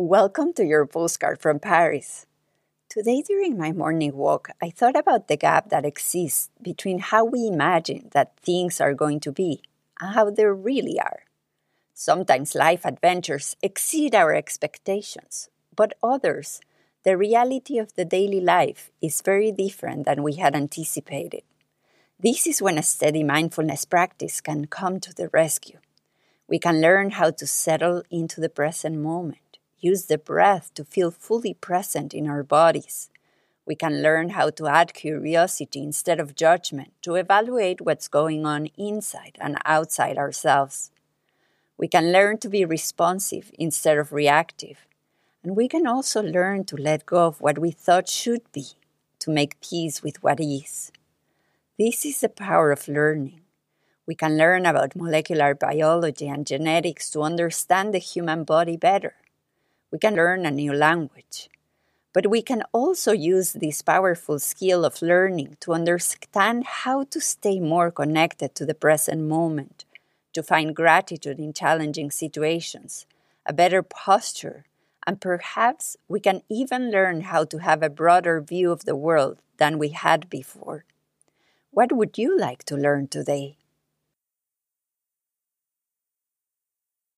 Welcome to your postcard from Paris. Today, during my morning walk, I thought about the gap that exists between how we imagine that things are going to be and how they really are. Sometimes life adventures exceed our expectations, but others, the reality of the daily life is very different than we had anticipated. This is when a steady mindfulness practice can come to the rescue. We can learn how to settle into the present moment use the breath to feel fully present in our bodies. We can learn how to add curiosity instead of judgment to evaluate what's going on inside and outside ourselves. We can learn to be responsive instead of reactive. And we can also learn to let go of what we thought should be, to make peace with what is. This is the power of learning. We can learn about molecular biology and genetics to understand the human body better we can learn a new language. But we can also use this powerful skill of learning to understand how to stay more connected to the present moment, to find gratitude in challenging situations, a better posture, and perhaps we can even learn how to have a broader view of the world than we had before. What would you like to learn today?